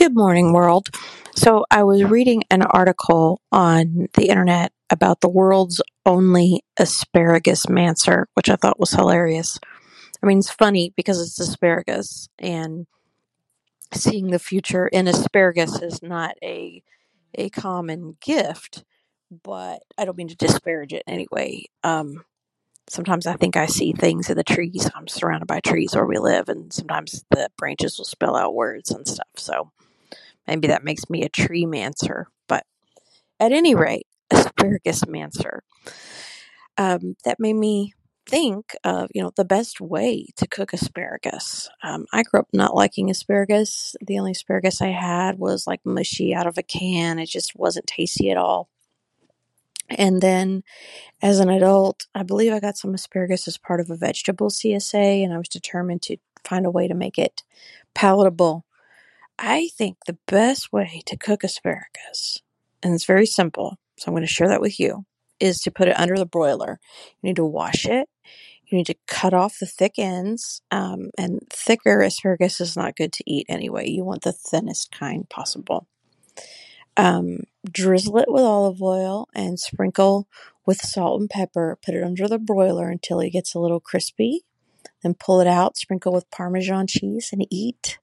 Good morning, world. So, I was reading an article on the internet about the world's only asparagus mancer, which I thought was hilarious. I mean, it's funny because it's asparagus, and seeing the future in asparagus is not a a common gift, but I don't mean to disparage it anyway. Um, sometimes I think I see things in the trees. I'm surrounded by trees where we live, and sometimes the branches will spell out words and stuff. So, Maybe that makes me a tree mancer. But at any rate, asparagus mancer. Um, that made me think of you know the best way to cook asparagus. Um, I grew up not liking asparagus. The only asparagus I had was like mushy out of a can. It just wasn't tasty at all. And then as an adult, I believe I got some asparagus as part of a vegetable CSA, and I was determined to find a way to make it palatable I think the best way to cook asparagus, and it's very simple, so I'm going to share that with you, is to put it under the broiler. You need to wash it. You need to cut off the thick ends, um, and thicker asparagus is not good to eat anyway. You want the thinnest kind possible. Um, drizzle it with olive oil and sprinkle with salt and pepper. Put it under the broiler until it gets a little crispy. Then pull it out, sprinkle with Parmesan cheese, and eat.